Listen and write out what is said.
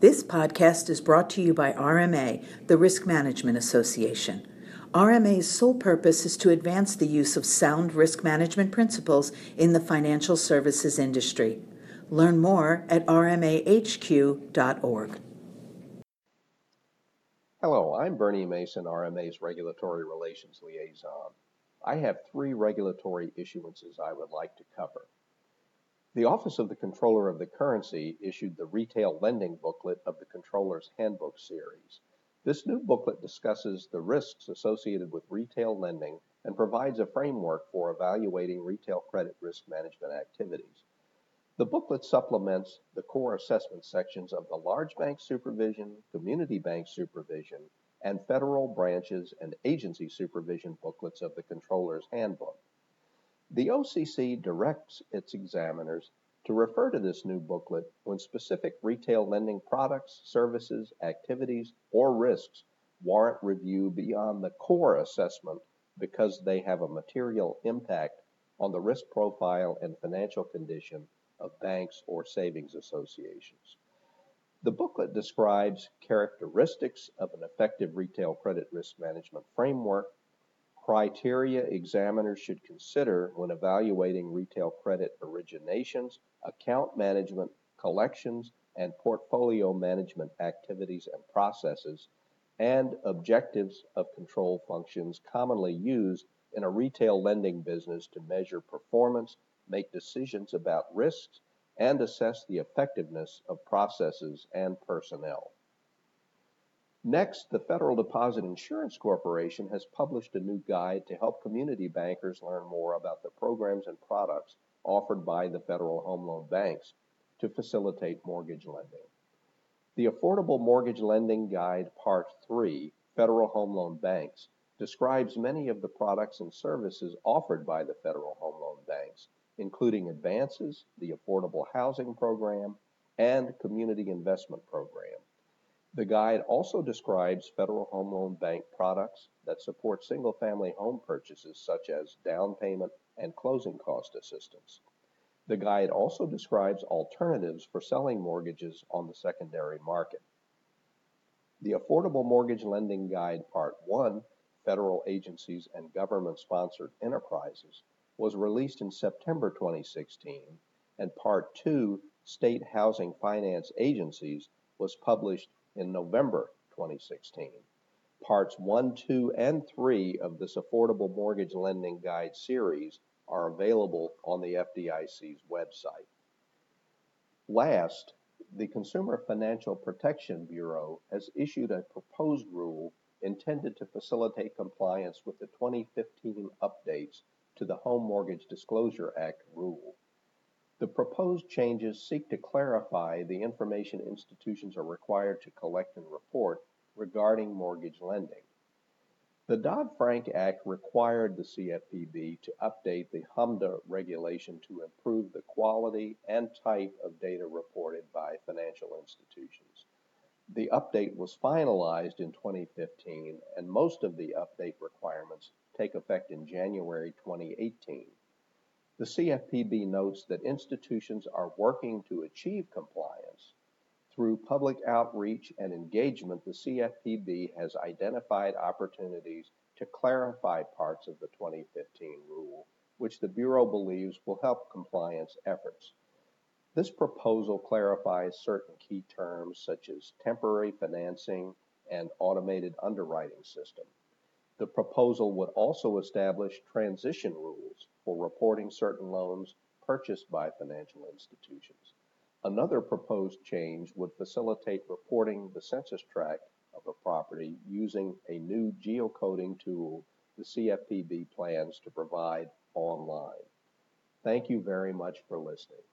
This podcast is brought to you by RMA, the Risk Management Association. RMA's sole purpose is to advance the use of sound risk management principles in the financial services industry. Learn more at rmahq.org. Hello, I'm Bernie Mason, RMA's Regulatory Relations Liaison. I have three regulatory issuances I would like to cover. The Office of the Comptroller of the Currency issued the Retail Lending Booklet of the Comptroller's Handbook series. This new booklet discusses the risks associated with retail lending and provides a framework for evaluating retail credit risk management activities. The booklet supplements the core assessment sections of the Large Bank Supervision, Community Bank Supervision, and Federal Branches and Agency Supervision booklets of the Comptroller's Handbook. The OCC directs its examiners to refer to this new booklet when specific retail lending products, services, activities, or risks warrant review beyond the core assessment because they have a material impact on the risk profile and financial condition of banks or savings associations. The booklet describes characteristics of an effective retail credit risk management framework criteria examiners should consider when evaluating retail credit originations, account management, collections, and portfolio management activities and processes, and objectives of control functions commonly used in a retail lending business to measure performance, make decisions about risks, and assess the effectiveness of processes and personnel. Next, the Federal Deposit Insurance Corporation has published a new guide to help community bankers learn more about the programs and products offered by the Federal Home Loan Banks to facilitate mortgage lending. The Affordable Mortgage Lending Guide Part 3, Federal Home Loan Banks, describes many of the products and services offered by the Federal Home Loan Banks, including advances, the Affordable Housing Program, and Community Investment Program. The guide also describes Federal Home Loan Bank products that support single-family home purchases such as down payment and closing cost assistance. The guide also describes alternatives for selling mortgages on the secondary market. The Affordable Mortgage Lending Guide Part 1, Federal Agencies and Government-Sponsored Enterprises, was released in September 2016, and Part 2, State Housing Finance Agencies, was published in November 2016. Parts 1, 2, and 3 of this Affordable Mortgage Lending Guide series are available on the FDIC's website. Last, the Consumer Financial Protection Bureau has issued a proposed rule intended to facilitate compliance with the 2015 updates to the Home Mortgage Disclosure Act rule. The proposed changes seek to clarify the information institutions are required to collect and report regarding mortgage lending. The Dodd-Frank Act required the CFPB to update the HMDA regulation to improve the quality and type of data reported by financial institutions. The update was finalized in 2015, and most of the update requirements take effect in January 2018. The CFPB notes that institutions are working to achieve compliance. Through public outreach and engagement, the CFPB has identified opportunities to clarify parts of the 2015 rule, which the Bureau believes will help compliance efforts. This proposal clarifies certain key terms such as temporary financing and automated underwriting system. The proposal would also establish transition rules for reporting certain loans purchased by financial institutions. Another proposed change would facilitate reporting the census tract of a property using a new geocoding tool the CFPB plans to provide online. Thank you very much for listening.